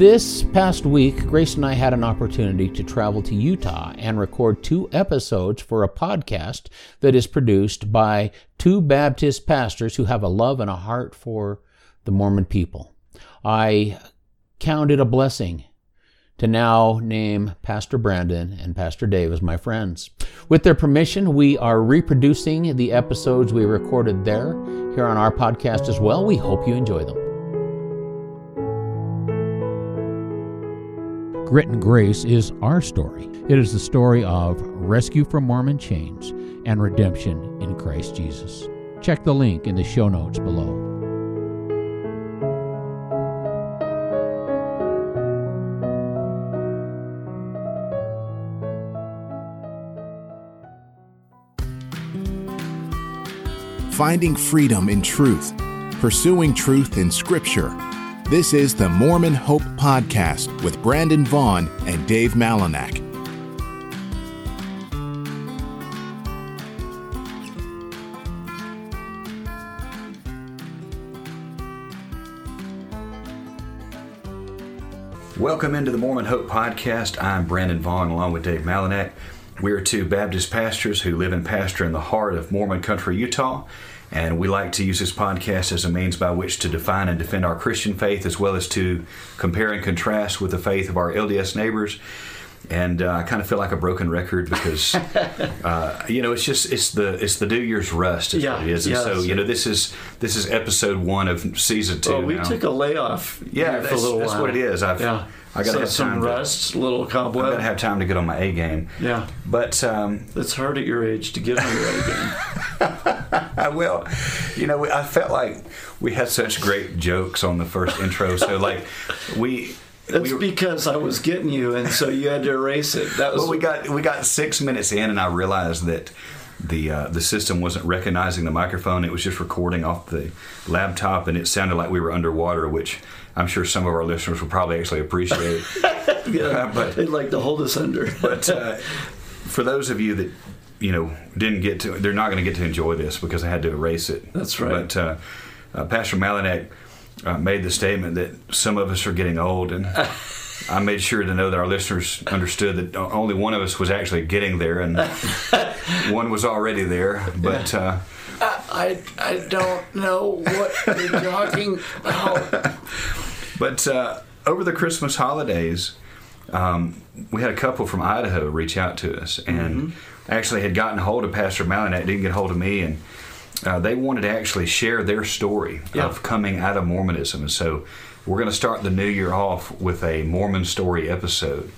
This past week, Grace and I had an opportunity to travel to Utah and record two episodes for a podcast that is produced by two Baptist pastors who have a love and a heart for the Mormon people. I count it a blessing to now name Pastor Brandon and Pastor Dave as my friends. With their permission, we are reproducing the episodes we recorded there here on our podcast as well. We hope you enjoy them. Grit and Grace is our story. It is the story of rescue from Mormon chains and redemption in Christ Jesus. Check the link in the show notes below. Finding freedom in truth, pursuing truth in Scripture. This is the Mormon Hope Podcast with Brandon Vaughan and Dave Mallinak. Welcome into the Mormon Hope Podcast. I'm Brandon Vaughan along with Dave Mallinak. We are two Baptist pastors who live and pastor in the heart of Mormon country, Utah. And we like to use this podcast as a means by which to define and defend our Christian faith, as well as to compare and contrast with the faith of our LDS neighbors. And uh, I kind of feel like a broken record because, uh, you know, it's just it's the it's the New Year's rust is Yeah, what it is. And yeah, so you know, this is this is episode one of season two. Well, we now. took a layoff. Yeah, that's- for a little that's while. what it is. I've- yeah. I gotta So have some to- rust, a little cobweb. gonna have time to get on my A game. yeah, But um, it's hard at your age to get on your A game. I will. You know, I felt like we had such great jokes on the first intro. So like we. That's we because I was getting you, and so you had to erase it. That was well, we got we got six minutes in, and I realized that the uh, the system wasn't recognizing the microphone; it was just recording off the laptop, and it sounded like we were underwater, which I'm sure some of our listeners will probably actually appreciate. yeah, but- they'd like to hold us under. but uh, for those of you that you know didn't get to, they're not going to get to enjoy this because I had to erase it. That's right. But uh, uh, Pastor Mallinak uh, made the statement that some of us are getting old, and I made sure to know that our listeners understood that only one of us was actually getting there, and one was already there. But uh, I I don't know what you're talking about. But uh, over the Christmas holidays, um, we had a couple from Idaho reach out to us and Mm-hmm. actually had gotten a hold of Pastor Mallinak, didn't get hold of me, and uh, they wanted to actually share their story Yeah. of coming out of Mormonism. And so we're going to start the new year off with a Mormon story episode.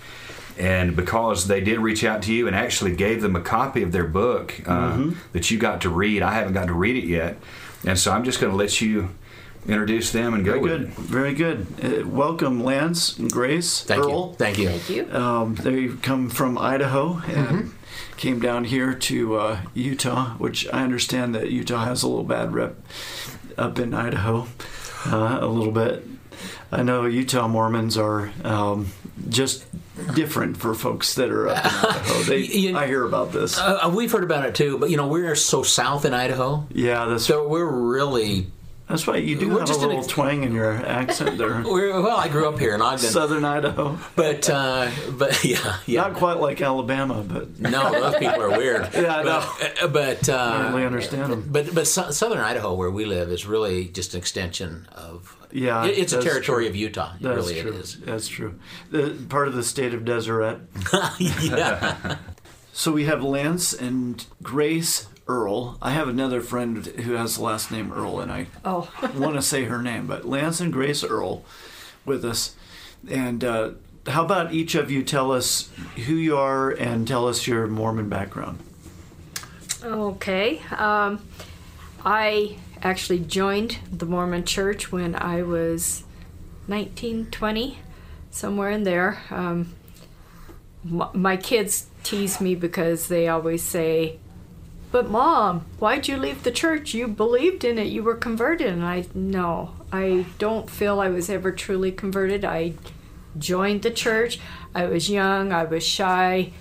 And because they did reach out to you and actually gave them a copy of their book uh, Mm-hmm. that you got to read, I haven't got to read it yet. And so I'm just going to let you introduce them and go Very with good, it. very good. Uh, welcome, Lance and Grace. Thank Earl. you. Thank you. Thank you. Um, they come from Idaho and Mm-hmm. came down here to uh, Utah, which I understand that Utah has a little bad rep up in Idaho, uh, a little bit. I know Utah Mormons are um, just different for folks that are up in Idaho. They, You- I hear about this. Uh, we've heard about it too, but you know we're so south in Idaho, yeah, that's so we're really that's why you do we're have a little twang in your accent there. well. I grew up here in Ogden, Southern Idaho, but uh, but yeah, yeah. not quite like Alabama, but No, those people are weird. Yeah, I but, uh, But I uh, really understand them. but but so- southern Idaho, where we live, is really just an extension of. Yeah, it- it's a territory true. of Utah. It That's really true. it is. That's true. The, part of the state of Deseret. yeah. So we have Lance and Grace Earl. I have another friend who has the last name Earl, and I Oh, want to say her name, but Lance and Grace Earl with us. And uh, how about each of you tell us who you are and tell us your Mormon background? okay. Um, I actually joined the Mormon Church when I was 19, 20, somewhere in there. Um, my, my kids tease me because they always say, But mom, why'd you leave the church? You believed in it, you were converted. And I, no, I don't feel I was ever truly converted. I joined the church. I was young, I was shy,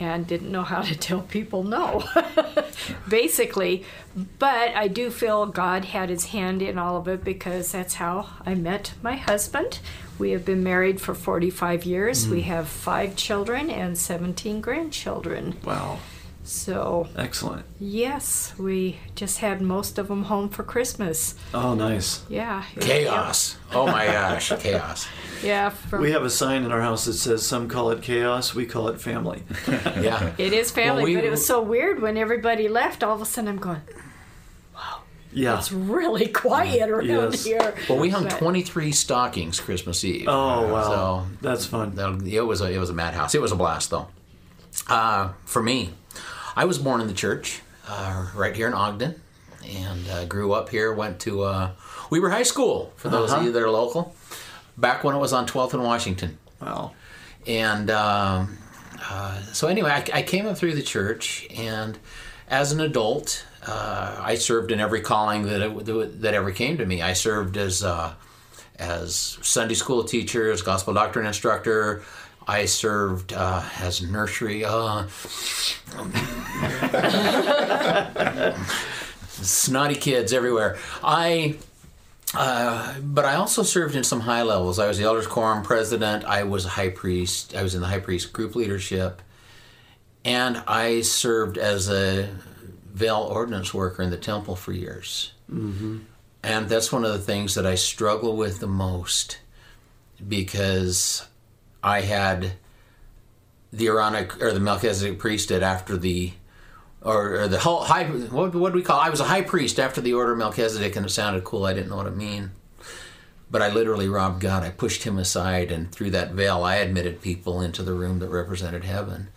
and didn't know how to tell people no, basically. But I do feel God had his hand in all of it because that's how I met my husband. We have been married for 45 years. Hmm. We have five children and 17 grandchildren. Wow. So, Excellent. yes, we just had most of them home for Christmas. Oh, nice. Yeah. Chaos. Oh my gosh, chaos. Yeah. For, We have a sign in our house that says some call it chaos, we call it family. Yeah. It is family, Well, we- but it was so weird when everybody left. All of a sudden, I'm going. Wow, Yeah. It's really quiet around Yes. here. Well, we hung But- 23 stockings Christmas Eve. Oh wow, So that's fun. that- it was a it was a madhouse. It was a blast though. Uh, for me, I was born in the church uh, right here in Ogden, and uh, grew up here. Went to uh, Weber High School for those of you that are local. Back when it was on 12th and Washington. Wow. And um, uh, so, anyway, I, I came up through the church, and as an adult, uh, I served in every calling that it, that ever came to me. I served as uh, as Sunday school teacher, as gospel doctrine instructor. I served uh, as nursery. Uh, snotty kids everywhere. I uh, but I also served in some high levels. I was the elders quorum president. I was a high priest. I was in the high priest group leadership, and I served as a veil ordinance worker in the temple for years. Mm-hmm. And that's one of the things that I struggle with the most because I had the Aaronic or the Melchizedek priesthood after the or, or the whole high what, what do we call it? I was a high priest after the order of Melchizedek and it sounded cool. I didn't know what it mean. But I literally robbed God. I pushed him aside and through that veil. I admitted people into the room that represented heaven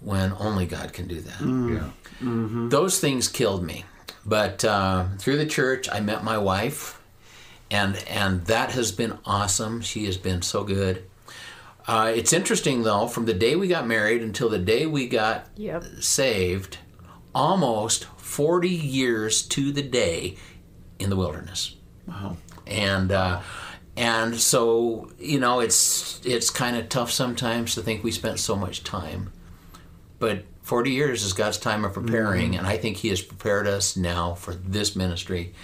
when only God can do that. Yeah. those things killed me. But uh, through the church I met my wife and and that has been awesome. She has been so good uh, it's interesting though from the day we got married until the day we got Yep. saved almost 40 years to the day in the wilderness Wow. and uh, and so you know it's it's kind of tough sometimes to think we spent so much time but 40 years is god's time of preparing and i think he has prepared us now for this ministry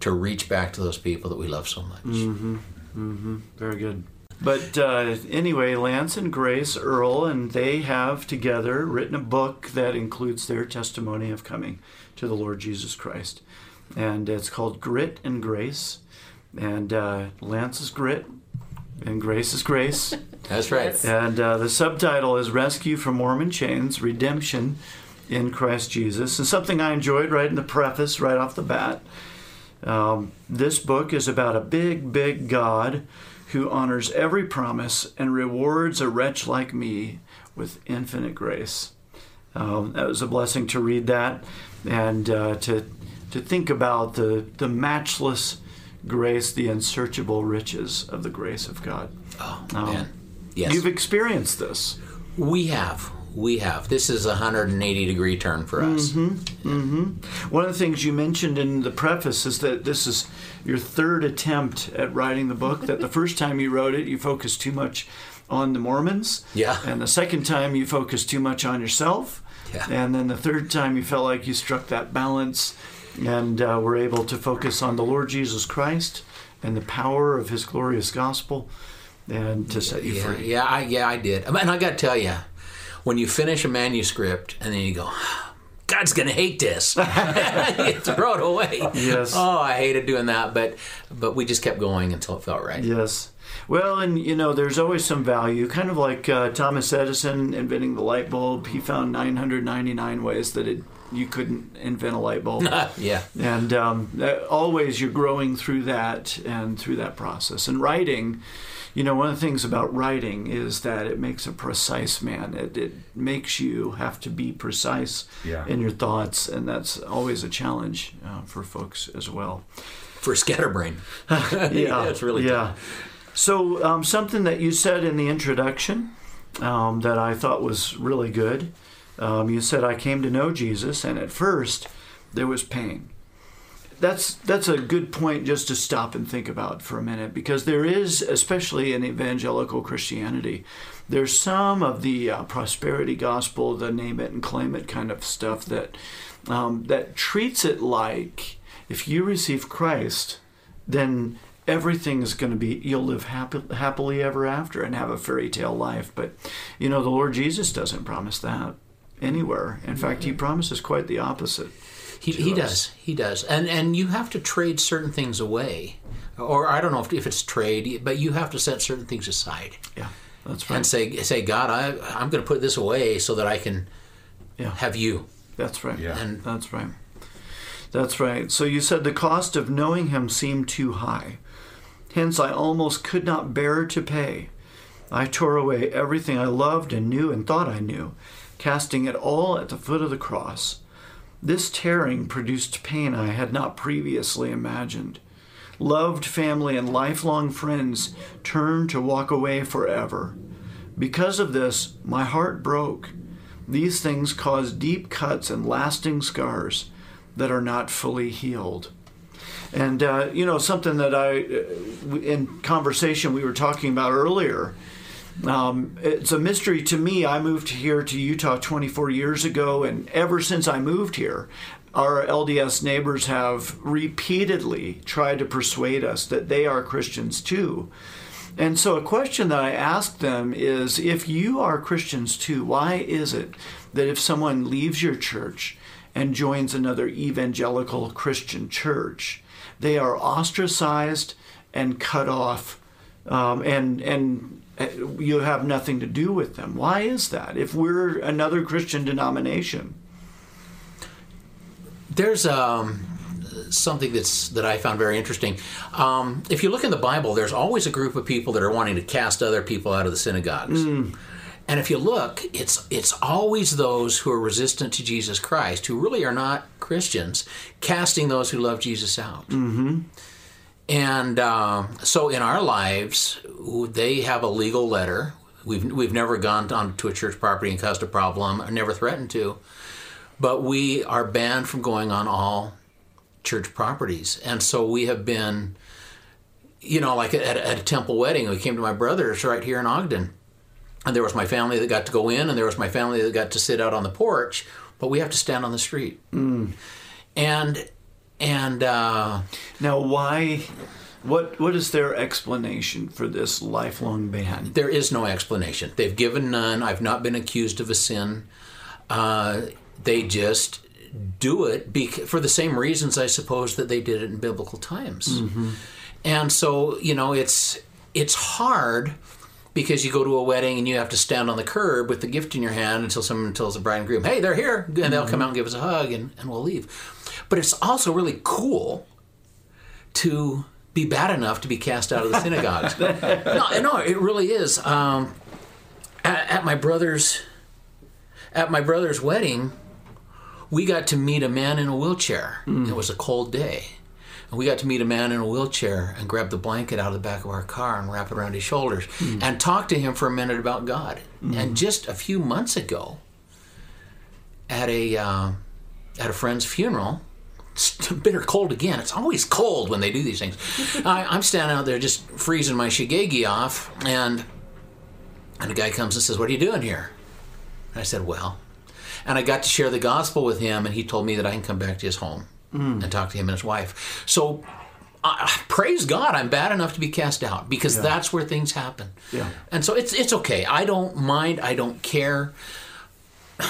to reach back to those people that we love so much Mm-hmm. Mm-hmm. Very good. But uh, anyway, Lance and Grace Earl, and they have together written a book that includes their testimony of coming to the Lord Jesus Christ. And it's called Grit and Grace. And uh, Lance is grit, and Grace is grace. that's right And uh, the subtitle is Rescue from Mormon Chains Redemption in Christ Jesus. And something I enjoyed right in the preface, right off the bat. Um, this book is about a big, big God who honors every promise and rewards a wretch like me with infinite grace. Um, that was a blessing to read that and uh, to, to think about the, the matchless grace, the unsearchable riches of the grace of God. oh Um, man yes You've experienced this. we have we have this is a 180 degree turn for us Mm-hmm. Mm-hmm. One of the things you mentioned in the preface is that this is your third attempt at writing the book. That the first time you wrote it, you focused too much on the Mormons. Yeah. And the second time, you focused too much on yourself. Yeah. And then the third time, you felt like you struck that balance and uh, were able to focus on the Lord Jesus Christ and the power of his glorious gospel and to set you yeah, free. yeah, I, yeah, I did. And I got to tell you, when you finish a manuscript and then you go, God's gonna hate this, you throw it away. Yes. Oh, I hated doing that, but but we just kept going until it felt right. Yes. Well, and you know, there's always some value, kind of like uh, Thomas Edison inventing the light bulb. He found 999 ways that it, you couldn't invent a light bulb. yeah. and um, always you're growing through that and through that process. And writing, you know, one of the things about writing is that it makes a precise man. It, it makes you have to be precise Yeah. in your thoughts, and that's always a challenge uh, for folks as well. For scatterbrain. yeah, it's really yeah. So um, something that you said in the introduction um, that I thought was really good. Um, you said I came to know Jesus, and at first there was pain. That's that's a good point just to stop and think about for a minute because there is, especially in evangelical Christianity, there's some of the uh, prosperity gospel, the name it and claim it kind of stuff that um, that treats it like if you receive Christ, then everything is going to be you'll live happy, happily ever after and have a fairy tale life. But you know the Lord Jesus doesn't promise that anywhere. In fact, He mm-hmm. promises quite the opposite. He, he us. does. He does. And and you have to trade certain things away. Or I don't know if, if it's trade, but you have to set certain things aside Yeah, that's right. and say say God, I I'm going to put this away so that I can Yeah. have you. That's right. Yeah. And That's right. That's right. So you said the cost of knowing him seemed too high. Hence, I almost could not bear to pay. I tore away everything I loved and knew and thought I knew, casting it all at the foot of the cross. This tearing produced pain I had not previously imagined. Loved family and lifelong friends turned to walk away forever. Because of this, my heart broke. These things cause deep cuts and lasting scars that are not fully healed. And, uh, you know, something that I, uh, in conversation we were talking about earlier, um, it's a mystery to me. I moved here to Utah 24 years ago, and ever since I moved here, our LDS neighbors have repeatedly tried to persuade us that they are Christians too. And so, a question that I ask them is if you are Christians too, why is it that if someone leaves your church and joins another evangelical Christian church, they are ostracized and cut off, um, and, and you have nothing to do with them? Why is that? If we're another Christian denomination, there's um, something that's that I found very interesting. Um, if you look in the Bible, there's always a group of people that are wanting to cast other people out of the synagogues. And if you look, it's it's always those who are resistant to Jesus Christ, who really are not Christians, casting those who love Jesus out. Mm-hmm. And uh, so in our lives, they have a legal letter. We've we've never gone on to a church property and caused a problem, or never threatened to, but we are banned from going on all church properties, and so we have been, you know, like at, at a temple wedding. We came to my brother's right here in Ogden, and there was my family that got to go in, and there was my family that got to sit out on the porch, but we have to stand on the street. And and uh, now why? What what is their explanation for this lifelong ban? there is no explanation. They've given none. I've not been accused of a sin. Uh, they just do it bec- for the same reasons, I suppose, that they did it in biblical times. And so, you know, it's it's hard because you go to a wedding and you have to stand on the curb with the gift in your hand until someone tells the bride and groom, "Hey, they're here," and they'll come out and give us a hug, and, and we'll leave. But it's also really cool to be bad enough to be cast out of the synagogues. no, no, it really is. Um, at, at my brother's at my brother's wedding, we got to meet a man in a wheelchair. It was a cold day. We got to meet a man in a wheelchair and grab the blanket out of the back of our car and wrap it around his shoulders and talk to him for a minute about God. And just a few months ago, at a uh, at a friend's funeral, it's bitter cold again. It's always cold when they do these things. I, I'm standing out there just freezing my shigegi off, and and a guy comes and says, "What are you doing here?" And I said, "Well," and I got to share the gospel with him, and he told me that I can come back to his home and talk to him and his wife. So. Uh, praise God, I'm bad enough to be cast out because that's where things happen. Yeah. And so it's it's okay. I don't mind. I don't care.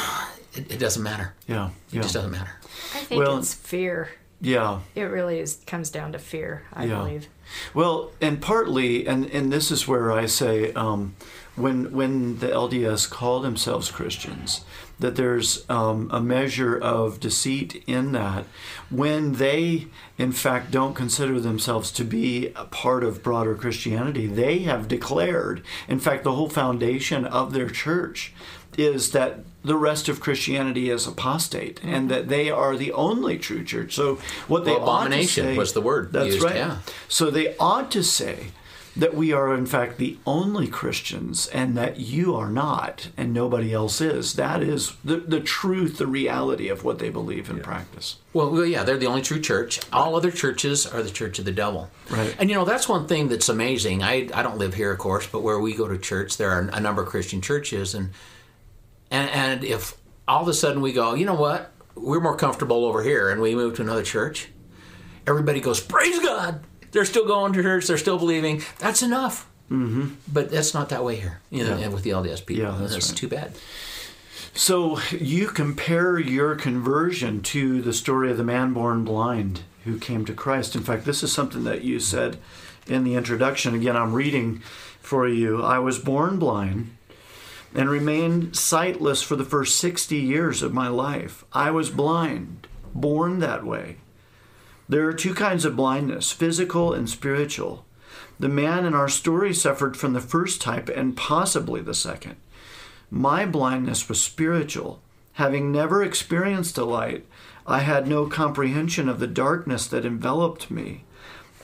It, it doesn't matter. Yeah, It yeah, just doesn't matter. I think Well- it's fear. yeah. It really is comes down to fear, I Yeah. believe. Well, and partly, and and this is where I say, um, when when the LDS call themselves Christians, that there's um, a measure of deceit in that when they, in fact, don't consider themselves to be a part of broader Christianity. They have declared, in fact, the whole foundation of their church is that the rest of Christianity is apostate and that they are the only true church. So what they Well, ought to abomination say- was the word That's used, right. yeah. So they ought to say that we are in fact the only Christians and that you are not and nobody else is. That is the, the truth, the reality of what they believe and practice. Well, well, yeah, they're the only true church. All other churches are the church of the devil. Right. And you know, that's one thing that's amazing. I, I don't live here, of course, but where we go to church, there are a number of Christian churches. And, and, and if all of a sudden we go, you know what, we're more comfortable over here, and we move to another church, everybody goes, praise God. They're still going to church. They're still believing. That's enough. Mm-hmm. But that's not that way here, you know, Yeah. with the LDS people. Yeah, that's that's right. too bad. So you compare your conversion to the story of the man born blind who came to Christ. In fact, this is something that you said in the introduction. Again, I'm reading for you. I was born blind and remained sightless for the first 60 years of my life. I was blind, born that way. There are two kinds of blindness physical and spiritual. The man in our story suffered from the first type and possibly the second. My blindness was spiritual. Having never experienced a light, I had no comprehension of the darkness that enveloped me.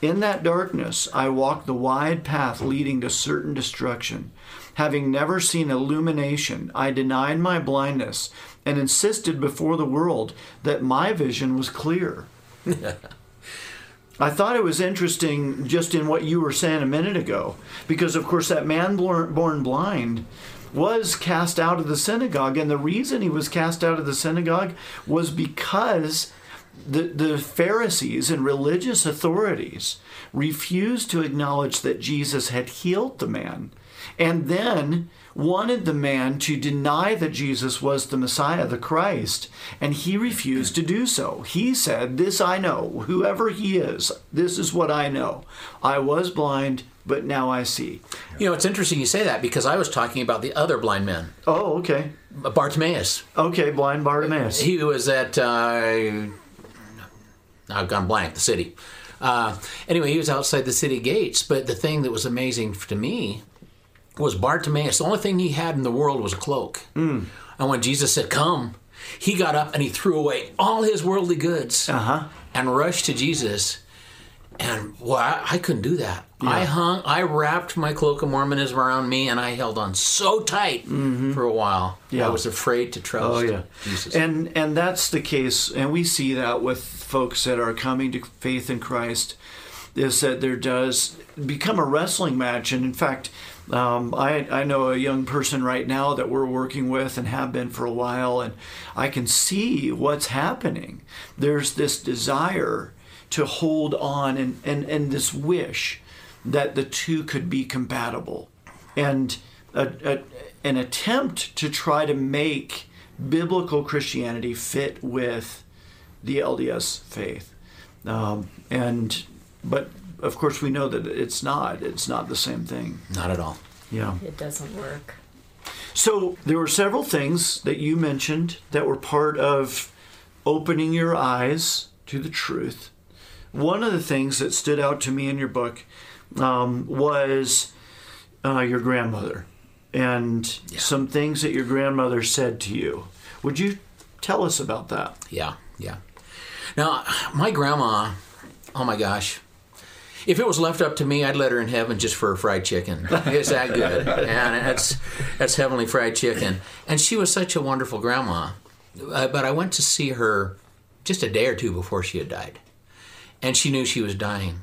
In that darkness, I walked the wide path leading to certain destruction. Having never seen illumination, I denied my blindness and insisted before the world that my vision was clear. I thought it was interesting just in what you were saying a minute ago, because of course that man born, blind was cast out of the synagogue, and the reason he was cast out of the synagogue was because the, the Pharisees and religious authorities refused to acknowledge that Jesus had healed the man, and then wanted the man to deny that Jesus was the Messiah, the Christ, and he refused to do so. He said, This I know, whoever he is, this is what I know. I was blind, but now I see. You know, it's interesting you say that because I was talking about the other blind man, Oh, okay. Bartimaeus. Okay, blind Bartimaeus. He was at, uh, I've gone blank, the city. Uh, anyway, he was outside the city gates, but the thing that was amazing to me was Bartimaeus. The only thing he had in the world was a cloak. And when Jesus said, Come, he got up and he threw away all his worldly goods Uh-huh. and rushed to Jesus. And well, I, I couldn't do that. I hung, I wrapped my cloak of Mormonism around me, and I held on so tight for a while. Yeah. I was afraid to trust Oh yeah, Jesus. and and that's the case, and we see that with folks that are coming to faith in Christ, is that there does become a wrestling match, and in fact, um, I I know a young person right now that we're working with and have been for a while, and I can see what's happening. There's this desire to hold on, and and and this wish that the two could be compatible, and a, a, an attempt to try to make biblical Christianity fit with the LDS faith. Um, and but of course we know that it's not. It's not the same thing. Not at all. Yeah. It doesn't work. So there were several things that you mentioned that were part of opening your eyes to the truth. One of the things that stood out to me in your book um, was uh, your grandmother and some things that your grandmother said to you. Would you tell us about that? Yeah, yeah. Now, my grandma, oh my gosh, if it was left up to me, I'd let her in heaven just for a fried chicken. It's that good, and that's that's heavenly fried chicken. And she was such a wonderful grandma. Uh, but I went to see her just a day or two before she had died, and she knew she was dying.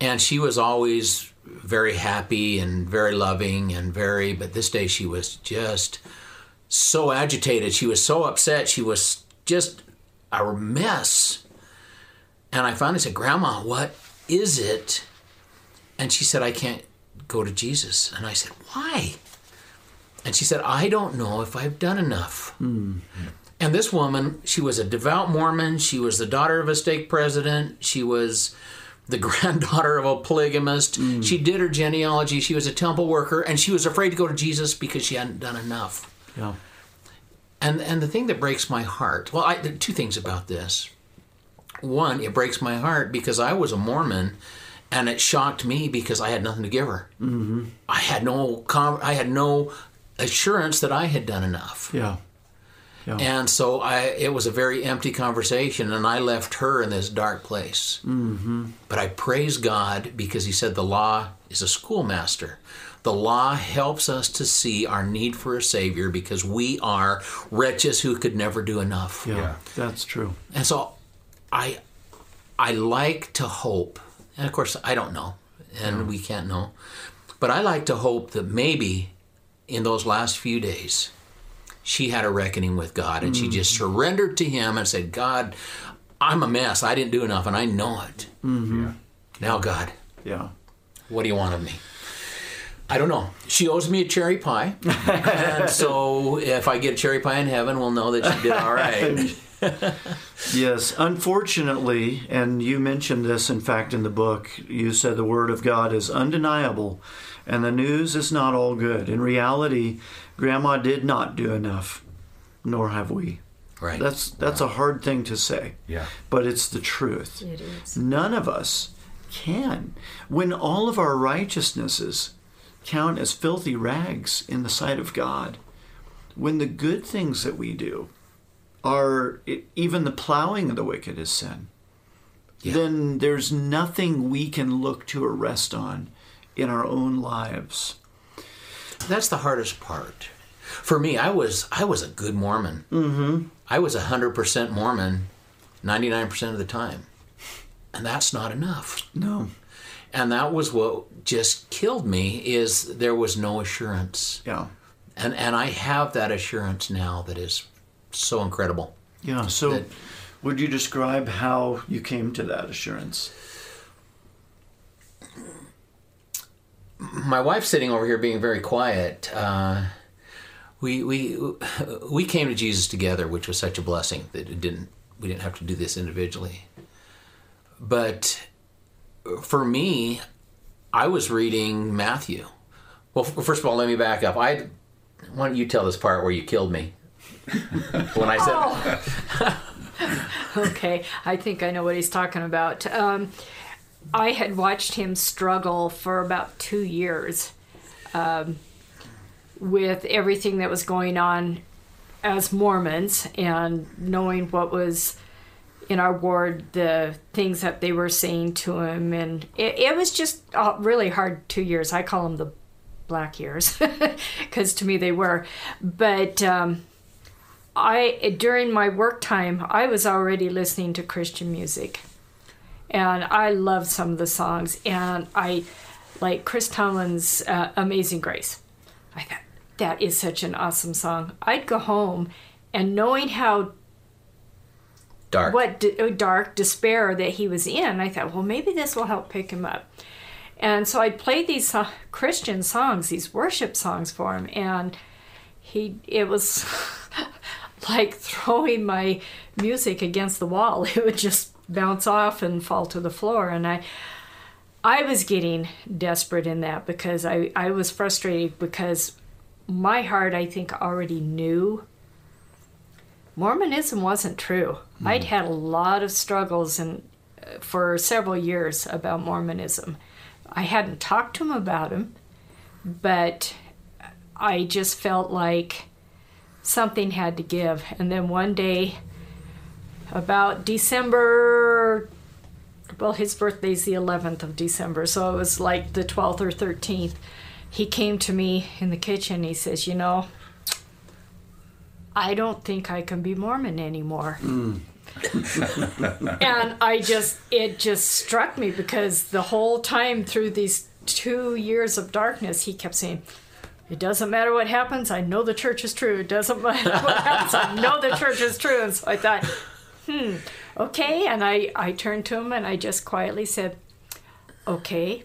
And she was always very happy and very loving and very. But this day she was just so agitated. She was so upset. She was just a mess. And I finally said, Grandma, what is it? And she said, I can't go to Jesus. And I said, Why? And she said, I don't know if I've done enough. Hmm. And this woman, she was a devout Mormon. She was the daughter of a stake president. She was the granddaughter of a polygamist. Hmm. She did her genealogy. She was a temple worker. And she was afraid to go to Jesus because she hadn't done enough. Yeah. And and the thing that breaks my heart, well, I, two things about this. One, it breaks my heart because I was a Mormon, and it shocked me because I had nothing to give her. Mm-hmm. I had no com- I had no assurance that I had done enough. Yeah. Yeah. And so I, it was a very empty conversation, and I left her in this dark place. Mm-hmm. But I praise God because He said the law is a schoolmaster. The law helps us to see our need for a Savior because we are wretches who could never do enough. Yeah, Yeah. that's true. And so I I like to hope, and of course I don't know, and mm. we can't know, but I like to hope that maybe in those last few days she had a reckoning with God and she just mm. surrendered to him and said, God, I'm a mess. I didn't do enough and I know it. Mm-hmm. Yeah. Now, God, Yeah. what do you want of me? I don't know. She owes me a cherry pie. and so if I get a cherry pie in heaven, we'll know that she did all right. Yes, unfortunately, and you mentioned this in fact in the book, you said the Word of God is undeniable and the news is not all good. In reality, Grandma did not do enough, nor have we. Right. That's that's a hard thing to say, Yeah. but it's the truth. It is. None of us can. When all of our righteousnesses count as filthy rags in the sight of God, when the good things that we do are even the plowing of the wicked is sin, Yeah. then there's nothing we can look to or rest on in our own lives. That's the hardest part. For me, I was I was a good Mormon. Mm-hmm. I was hundred percent Mormon, ninety nine percent of the time, and that's not enough. No. And that was what just killed me. Is there was no assurance, Yeah. and and I have that assurance now that is so incredible. Yeah. So, That- would you describe how you came to that assurance? my wife's sitting over here being very quiet. Uh, we we we came to Jesus together, which was such a blessing that it didn't we didn't have to do this individually. But for me, I was reading Matthew. Well, first of all, let me back up. I why don't you tell this part where you killed me when I said Okay, I think I know what he's talking about. Um, I had watched him struggle for about two years um, with everything that was going on as Mormons and knowing what was in our ward, the things that they were saying to him. And it, it was just uh, really hard two years. I call them the black years because to me they were. But. Um, I during my work time, I was already listening to Christian music, and I loved some of the songs. And I like Chris Tomlin's uh, "Amazing Grace." I thought that is such an awesome song. I'd go home, and knowing how dark. what d- uh, dark despair that he was in, I thought, well, maybe this will help pick him up. And so I played these so- Christian songs, these worship songs for him, and he it was like throwing my music against the wall. It would just bounce off and fall to the floor, and I. I was getting desperate in that because I, I was frustrated because my heart, I think, already knew Mormonism wasn't true. I'd had a lot of struggles and uh, for several years about Mormonism. I hadn't talked to him about him, but I just felt like something had to give. And then one day, about December, well, his birthday's the 11th of December, so it was like the 12th or 13th. He came to me in the kitchen. He says, You know, I don't think I can be Mormon anymore. Hmm. and I just, it just struck me because the whole time through these two years of darkness, he kept saying, It doesn't matter what happens, I know the church is true. It doesn't matter what happens, I know the church is true. And so I thought, hmm, okay. And I, I turned to him and I just quietly said, Okay,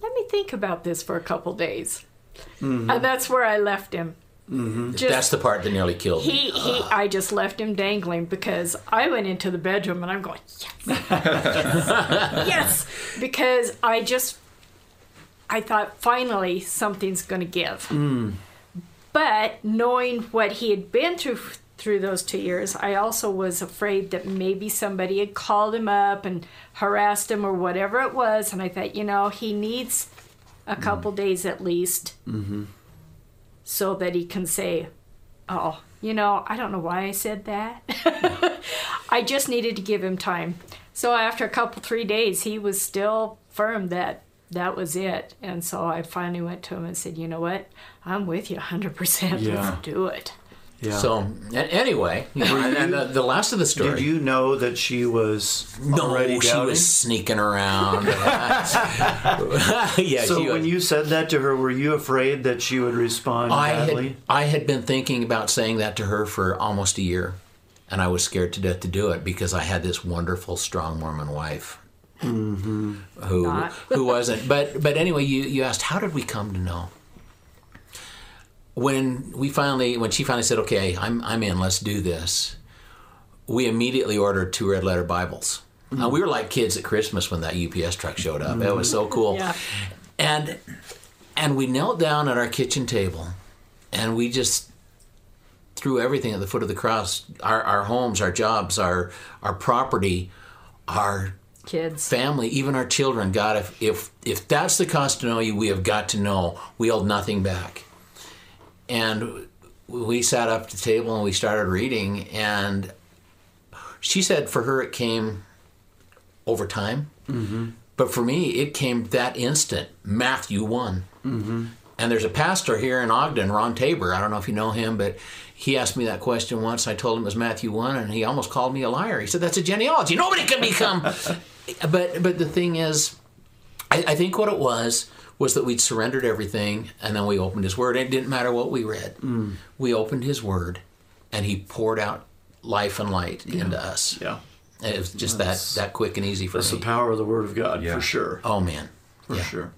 let me think about this for a couple days. And that's where I left him. Just- That's the part that nearly killed me. he he I just left him dangling because I went into the bedroom and I'm going yes yes, yes because I just I thought finally something's going to give. Hmm. But knowing what he had been through through those 2 years, I also was afraid that maybe somebody had called him up and harassed him or whatever it was and I thought, you know, he needs a hmm. couple days at least mm-hmm. so that he can say, oh, you know, I don't know why I said that. I just needed to give him time. So after a couple, three days, he was still firm that that was it. And so I finally went to him and said, you know what? I'm with you 100%. Yeah. Let's do it. Yeah. So a- anyway, you and, and the, the last of the story. Did you know that she was no, already she doubting? was sneaking around. yeah, so when was. you said that to her, were you afraid that she would respond I badly? had, I had been thinking about saying that to her for almost a year, and I was scared to death to do it because I had this wonderful, strong Mormon wife. Mm-hmm. Who Not. who wasn't. But but anyway you, you asked how did we come to know? When we finally when she finally said okay I'm I'm in let's do this we immediately ordered two red letter Bibles. And we were like kids at Christmas when that UPS truck showed up. It was so mm-hmm. cool. Yeah. and and we knelt down at our kitchen table and we just threw everything at the foot of the cross. Our, our homes our jobs our our property our Kids. family even our children god if if if that's the cost to know you we have got to know we hold nothing back and we sat up at the table and we started reading and she said for her it came over time mm-hmm. but for me it came that instant matthew one mm-hmm. and there's a pastor here in Ogden, Ron Tabor. I don't know if you know him, but he asked me that question once. I told him it was Matthew 1, and he almost called me a liar. He said, That's a genealogy. Nobody can become. But but the thing is, I, I think what it was was that we'd surrendered everything, and then we opened His Word. It didn't matter what we read. We opened His Word, and He poured out life and light into us. yeah. And it was just that, that quick and easy for That's me. the power of the Word of God, Yeah. for sure. oh, man. For Yeah. sure.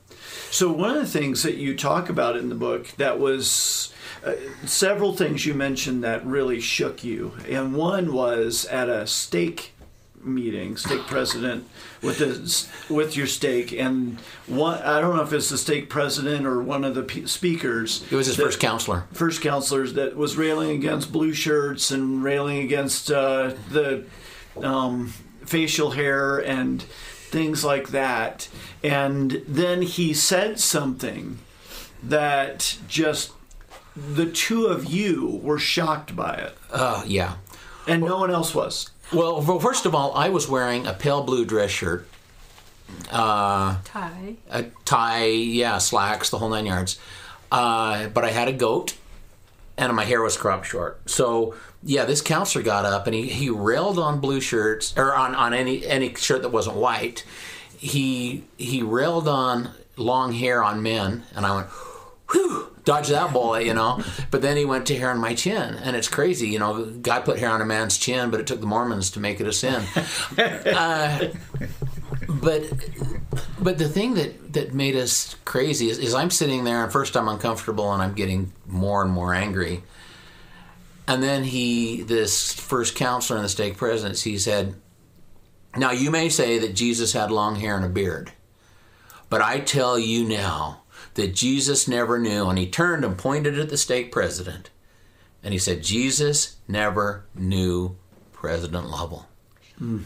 So one of the things that you talk about in the book that was uh, several things you mentioned that really shook you, and one was at a stake meeting, stake president with the with your stake, and one I don't know if it's the stake president or one of the pe- speakers. It was his that- first counselor. first counselors that was railing against blue shirts and railing against uh, the um, facial hair and things like that. And then he said something that just the two of you were shocked by it, Uh, yeah. and no one else was. Well, well, first of all, I was wearing a pale blue dress shirt, uh, Ty. a tie, yeah, slacks, the whole nine yards. Uh, but I had a goat, and my hair was cropped short. So yeah, this counselor got up and he, he railed on blue shirts or on, on any any shirt that wasn't white. He he railed on long hair on men, and I went, dodge that bullet, you know. But then he went to hair on my chin, and it's crazy, you know. God put hair on a man's chin, but it took the Mormons to make it a sin. uh, but but the thing that that made us crazy is, is I'm sitting there, and first I'm uncomfortable, and I'm getting more and more angry. And then he, this first counselor in the stake presence, he said, Now you may say that Jesus had long hair and a beard, but I tell you now that Jesus never knew. And he turned and pointed at the stake president, and he said, Jesus never knew President Lovell. Hmm.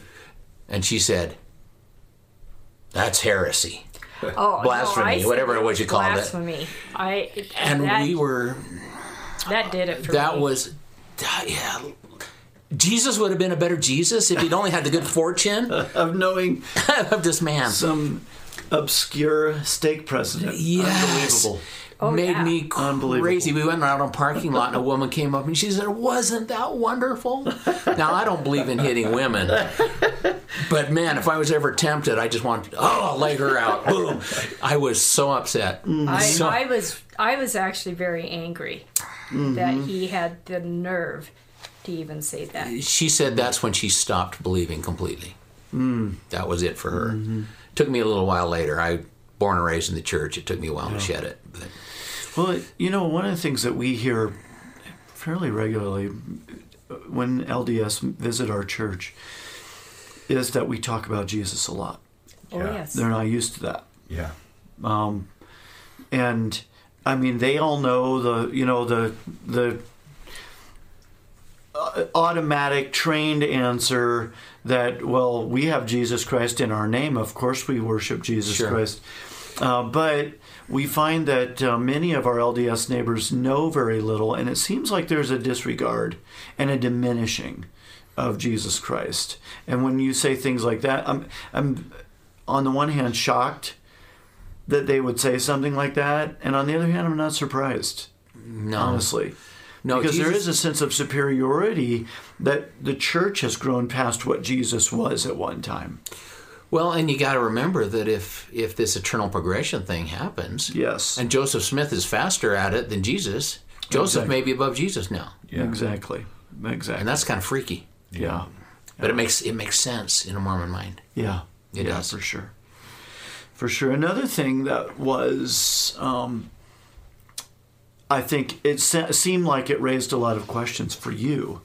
And she said, That's heresy. Oh, Blasphemy, no, whatever it was you called it. blasphemy. I And that, we were that did it for that me. was uh, yeah jesus would have been a better jesus if he'd only had the good fortune Of knowing of this man some obscure stake president. yes Unbelievable. Oh, made yeah. me Unbelievable. crazy we went out on a parking lot and a woman came up and she said wasn't that wonderful now i don't believe in hitting women but man if i was ever tempted i just want oh lay her out boom i was so upset I, So- I was I was actually very angry that mm-hmm. he had the nerve to even say that. she said that's when she stopped believing completely. Mm. That was it for her. Mm-hmm. Took me a little while later. I born and raised in the church. It took me a while to shed it. But Well, you know, one of the things that we hear fairly regularly when LDS visit our church is that we talk about Jesus a lot. Oh Yeah. yes. They're not used to that. Yeah. Um, and I mean, they all know the, you know, the, the uh, automatic trained answer that, well, we have Jesus Christ in our name. Of course we worship Jesus Sure. Christ. Uh, but we find that uh, many of our LDS neighbors know very little, and it seems like there's a disregard and a diminishing of Jesus Christ. And when you say things like that, I'm, I'm on the one hand shocked that they would say something like that, and on the other hand, I'm not surprised, No, honestly. No, because there Jesus- is a sense of superiority that the church has grown past what Jesus was at one time. Well, and you got to remember that if if this eternal progression thing happens, Yes. and Joseph Smith is faster at it than Jesus, Joseph Exactly. may be above Jesus now, Yeah. Exactly. Exactly. and that's kind of freaky. yeah. But it makes it makes sense in a Mormon mind. Yeah, It yeah, does. for sure. For sure. Another thing that was, um, I think it se- seemed like it raised a lot of questions for you,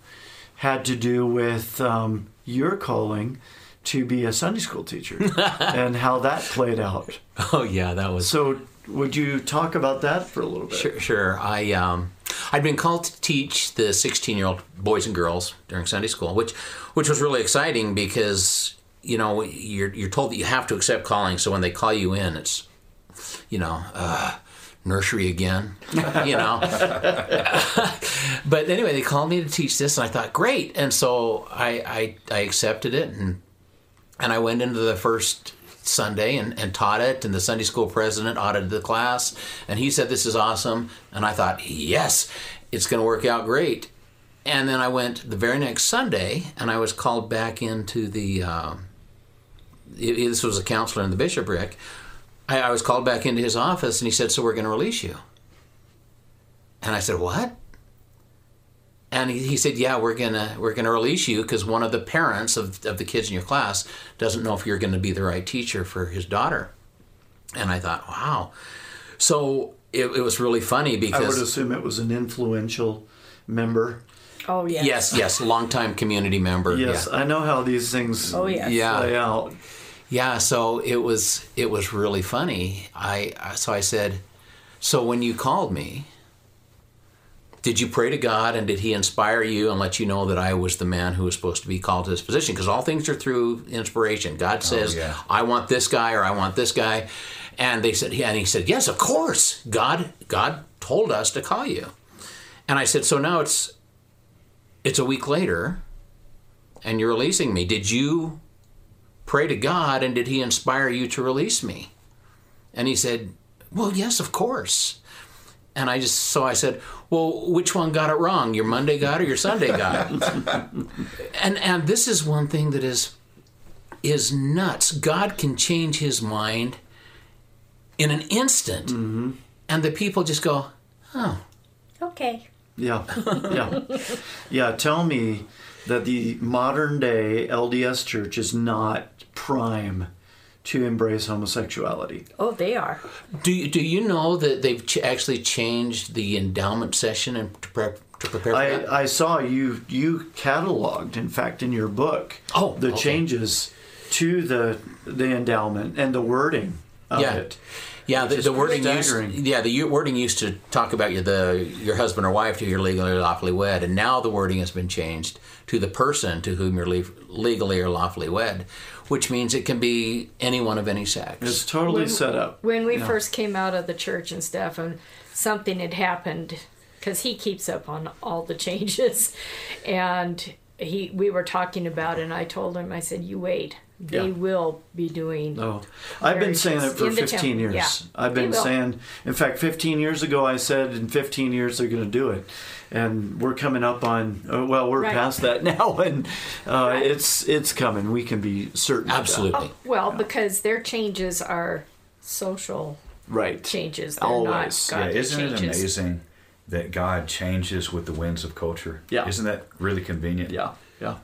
had to do with um, your calling to be a Sunday school teacher and how that played out. Oh yeah, that was So, would you talk about that for a little bit? Sure, sure. I um, I'd been called to teach the 16 year old boys and girls during Sunday school, which which was really exciting because you know you're you're told that you have to accept calling. So when they call you in, it's you know. Uh, Nursery again, you know. but anyway, they called me to teach this, and I thought, great. And so I, I, I accepted it, and and I went into the first Sunday and, and taught it, and the Sunday school president audited the class, and he said, This is awesome. And I thought, Yes, it's going to work out great. And then I went the very next Sunday, and I was called back into the. Um, it- this was a counselor in the bishopric. I, I was called back into his office, and he said, "So we're going to release you." And I said, "What?" And he, he said, "Yeah, we're gonna we're gonna release you because one of the parents of of the kids in your class doesn't know if you're going to be the right teacher for his daughter." And I thought, "Wow!" So it, it was really funny because I would assume it was an influential member. Oh yes. yes, yes, longtime community member. Yes, yeah. I know how these things Oh yes. Yeah. play out. Yeah, so it was it was really funny. I so I said, so when you called me, did you pray to God and did He inspire you and let you know that I was the man who was supposed to be called to this position? Because all things are through inspiration. God oh, says, yeah. I want this guy or I want this guy, and they said, yeah, and he said, yes, of course. God God told us to call you, and I said, so now it's it's a week later, and you're releasing me. Did you? Pray to God and did he inspire you to release me? And he said, Well, yes, of course. And I just, so I said, Well, which one got it wrong? Your Monday God or your Sunday God? and, and this is one thing that is, is nuts. God can change his mind in an instant. Mm-hmm. And the people just go, Oh, Okay. Yeah, yeah, yeah. Tell me that the modern day LDS church is not prime to embrace homosexuality. Oh, they are. do you, do you know that they've ch- actually changed the endowment session and to, prep, to prepare for that? I, I saw you you cataloged, in fact, in your book, Oh, the okay. changes to the the endowment and the wording of Yeah. it. Yeah, the, the wording used, yeah, the wording used to talk about your the your husband or wife to you're legally or lawfully wed, and now the wording has been changed to the person to whom you're le- legally or lawfully wed, which means it can be anyone of any sex. It's totally set up. When we Yeah. first came out of the church and stuff, and something had happened, because he keeps up on all the changes, and he we were talking about it, and I told him, I said, "You wait, they Yeah. will be doing." Oh, I've been saying it for 15 temple. years. Yeah. I've been saying, in fact, 15 years ago, I said in 15 years they're going to do it. And we're coming up on, oh, well, we're Right. past that now, and uh, Right. it's it's coming. We can be certain. of that. Absolutely. Well, because their changes are social Right. changes. They're Always. not Yeah, isn't it amazing that God changes with the winds of culture? Yeah. Isn't that really convenient? Yeah, yeah.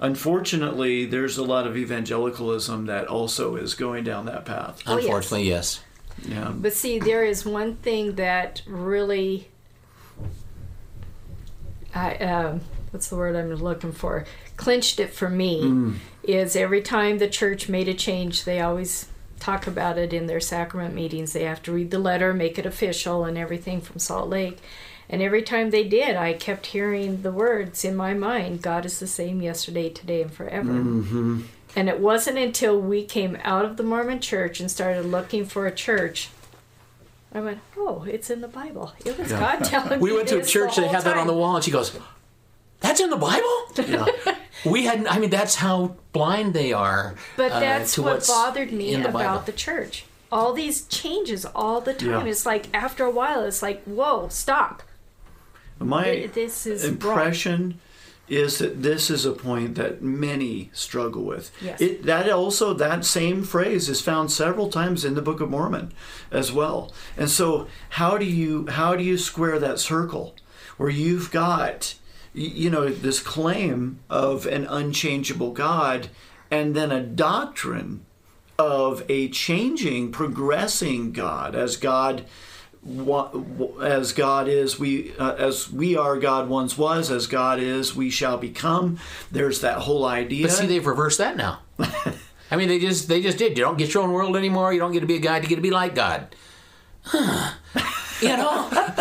Unfortunately, there's a lot of evangelicalism that also is going down that path. Oh. Unfortunately, yes. Yeah. But see, there is one thing that really, I um, what's the word I'm looking for? Clinched it for me is every time the church made a change, they always talk about it in their sacrament meetings. They have to read the letter, make it official, and everything from Salt Lake. And every time they did, I kept hearing the words in my mind: "God is the same yesterday, today, and forever." And it wasn't until we came out of the Mormon church and started looking for a church. I went, oh, it's in the Bible. It was God telling We me We went to a church that had that on the wall, and she goes, "That's in the Bible." Yeah. We had, I mean, that's how blind they are. But uh, that's to what bothered me the Bible. about the church. All these changes all the time. Yeah. It's like after a while, it's like, whoa, stop. My this is impression is that this is a point that many struggle with. Yes. It, that also that same phrase is found several times in the Book of Mormon as well. And so how do you how do you square that circle where you've got you know this claim of an unchangeable God and then a doctrine of a changing, progressing God as God as God is, we uh, as we are God once was, as God is, we shall become. There's that whole idea. But see, they've reversed that now. I mean, they just they just did. You don't get your own world anymore. You don't get to be a God. You get to be like God. Huh. You know,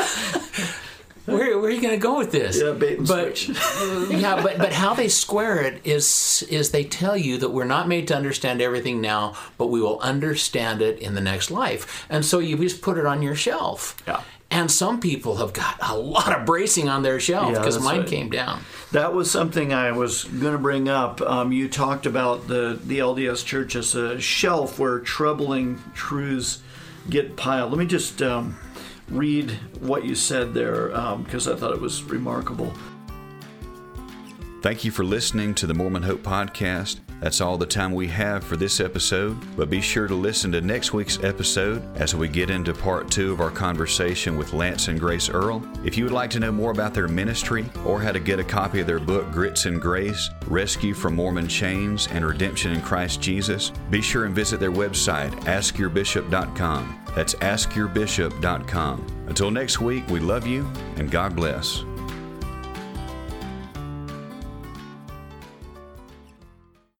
where, where are you going to go with this? Yeah, bait and but, switch. yeah, but but how they square it is is they tell you that we're not made to understand everything now, but we will understand it in the next life. And so you just put it on your shelf. Yeah. And some people have got a lot of bracing on their shelf because that's mine right. came down. That was something I was going to bring up. Um, you talked about the, the LDS Church as a shelf where troubling truths get piled. Let me just um, read what you said there um, because I thought it was remarkable. Thank you for listening to the Mormon Hope Podcast. That's all the time we have for this episode, but be sure to listen to next week's episode as we get into part two of our conversation with Lance and Grace Earl. If you would like to know more about their ministry or how to get a copy of their book, Grits and Grace Rescue from Mormon Chains and Redemption in Christ Jesus, be sure and visit their website, askyourbishop.com. That's askyourbishop.com. Until next week, we love you and God bless.